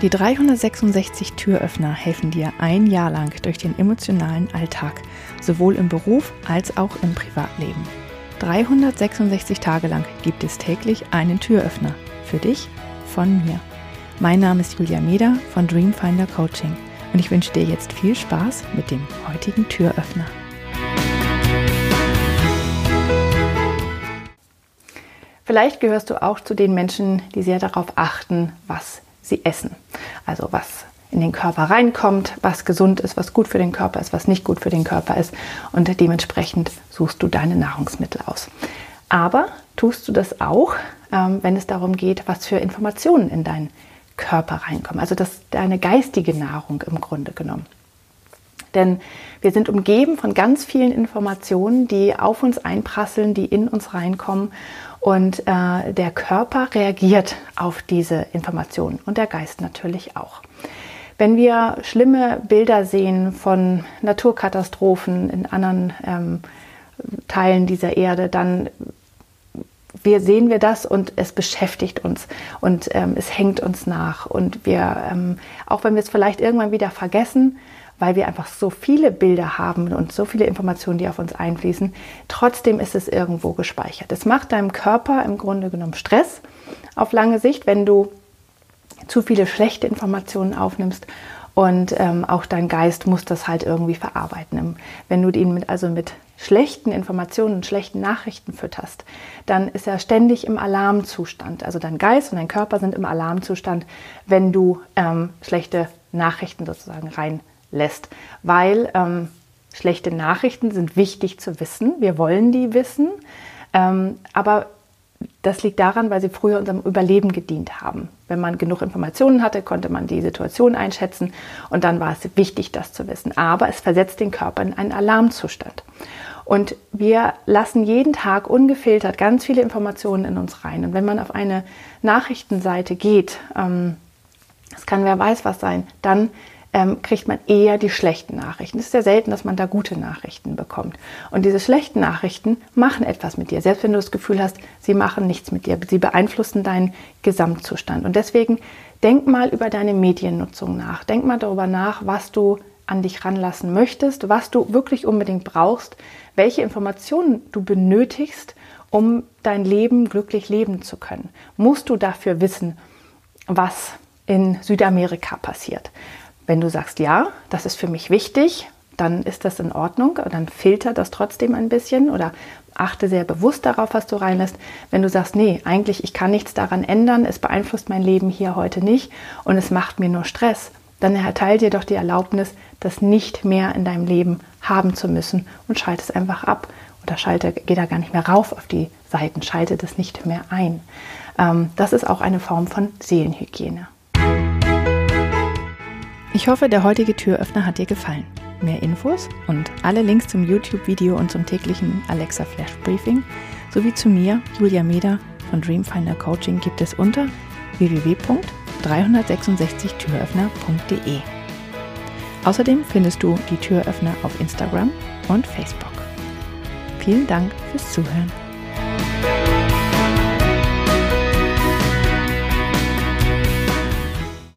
Die 366 Türöffner helfen dir ein Jahr lang durch den emotionalen Alltag, sowohl im Beruf als auch im Privatleben. 366 Tage lang gibt es täglich einen Türöffner. Für dich, von mir. Mein Name ist Julia Meder von Dreamfinder Coaching und ich wünsche dir jetzt viel Spaß mit dem heutigen Türöffner. Vielleicht gehörst du auch zu den Menschen, die sehr darauf achten, was sie essen. Also was in den Körper reinkommt, was gesund ist, was gut für den Körper ist, was nicht gut für den Körper ist. Und dementsprechend suchst du deine Nahrungsmittel aus. Aber tust du das auch, ähm, wenn es darum geht, was für Informationen in deinen Körper reinkommen. Also das deine geistige Nahrung im Grunde genommen. Denn wir sind umgeben von ganz vielen Informationen, die auf uns einprasseln, die in uns reinkommen. Und äh, der Körper reagiert auf diese Informationen und der Geist natürlich auch. Wenn wir schlimme Bilder sehen von Naturkatastrophen in anderen ähm, Teilen dieser Erde, dann wir sehen wir das und es beschäftigt uns und ähm, es hängt uns nach. Und wir, ähm, auch wenn wir es vielleicht irgendwann wieder vergessen, weil wir einfach so viele Bilder haben und so viele Informationen, die auf uns einfließen, trotzdem ist es irgendwo gespeichert. Es macht deinem Körper im Grunde genommen Stress auf lange Sicht, wenn du zu viele schlechte Informationen aufnimmst und ähm, auch dein Geist muss das halt irgendwie verarbeiten. Wenn du ihn mit, also mit schlechten Informationen, schlechten Nachrichten fütterst, dann ist er ständig im Alarmzustand. Also dein Geist und dein Körper sind im Alarmzustand, wenn du ähm, schlechte Nachrichten sozusagen rein lässt, weil ähm, schlechte Nachrichten sind wichtig zu wissen. Wir wollen die wissen, ähm, aber das liegt daran, weil sie früher unserem Überleben gedient haben. Wenn man genug Informationen hatte, konnte man die Situation einschätzen und dann war es wichtig, das zu wissen. Aber es versetzt den Körper in einen Alarmzustand. Und wir lassen jeden Tag ungefiltert ganz viele Informationen in uns rein. Und wenn man auf eine Nachrichtenseite geht, ähm, kann wer weiß was sein, dann ähm, kriegt man eher die schlechten Nachrichten. Es ist sehr selten, dass man da gute Nachrichten bekommt. Und diese schlechten Nachrichten machen etwas mit dir, selbst wenn du das Gefühl hast, sie machen nichts mit dir. Sie beeinflussen deinen Gesamtzustand. Und deswegen denk mal über deine Mediennutzung nach. Denk mal darüber nach, was du an dich ranlassen möchtest, was du wirklich unbedingt brauchst, welche Informationen du benötigst, um dein Leben glücklich leben zu können. Musst du dafür wissen, was in Südamerika passiert? Wenn du sagst, ja, das ist für mich wichtig, dann ist das in Ordnung. Dann filter das trotzdem ein bisschen oder achte sehr bewusst darauf, was du reinlässt. Wenn du sagst, nee, eigentlich, ich kann nichts daran ändern, es beeinflusst mein Leben hier heute nicht und es macht mir nur Stress, dann erteil dir doch die Erlaubnis, das nicht mehr in deinem Leben haben zu müssen und schalte es einfach ab. Oder schalte, geh da gar nicht mehr rauf auf die Seiten, schalte das nicht mehr ein. Ähm, das ist auch eine Form von Seelenhygiene. Ich hoffe, der heutige Türöffner hat dir gefallen. Mehr Infos und alle Links zum YouTube-Video und zum täglichen Alexa Flash Briefing sowie zu mir, Julia Meder von Dreamfinder Coaching gibt es unter www.366türöffner.de. Außerdem findest du die Türöffner auf Instagram und Facebook. Vielen Dank fürs Zuhören.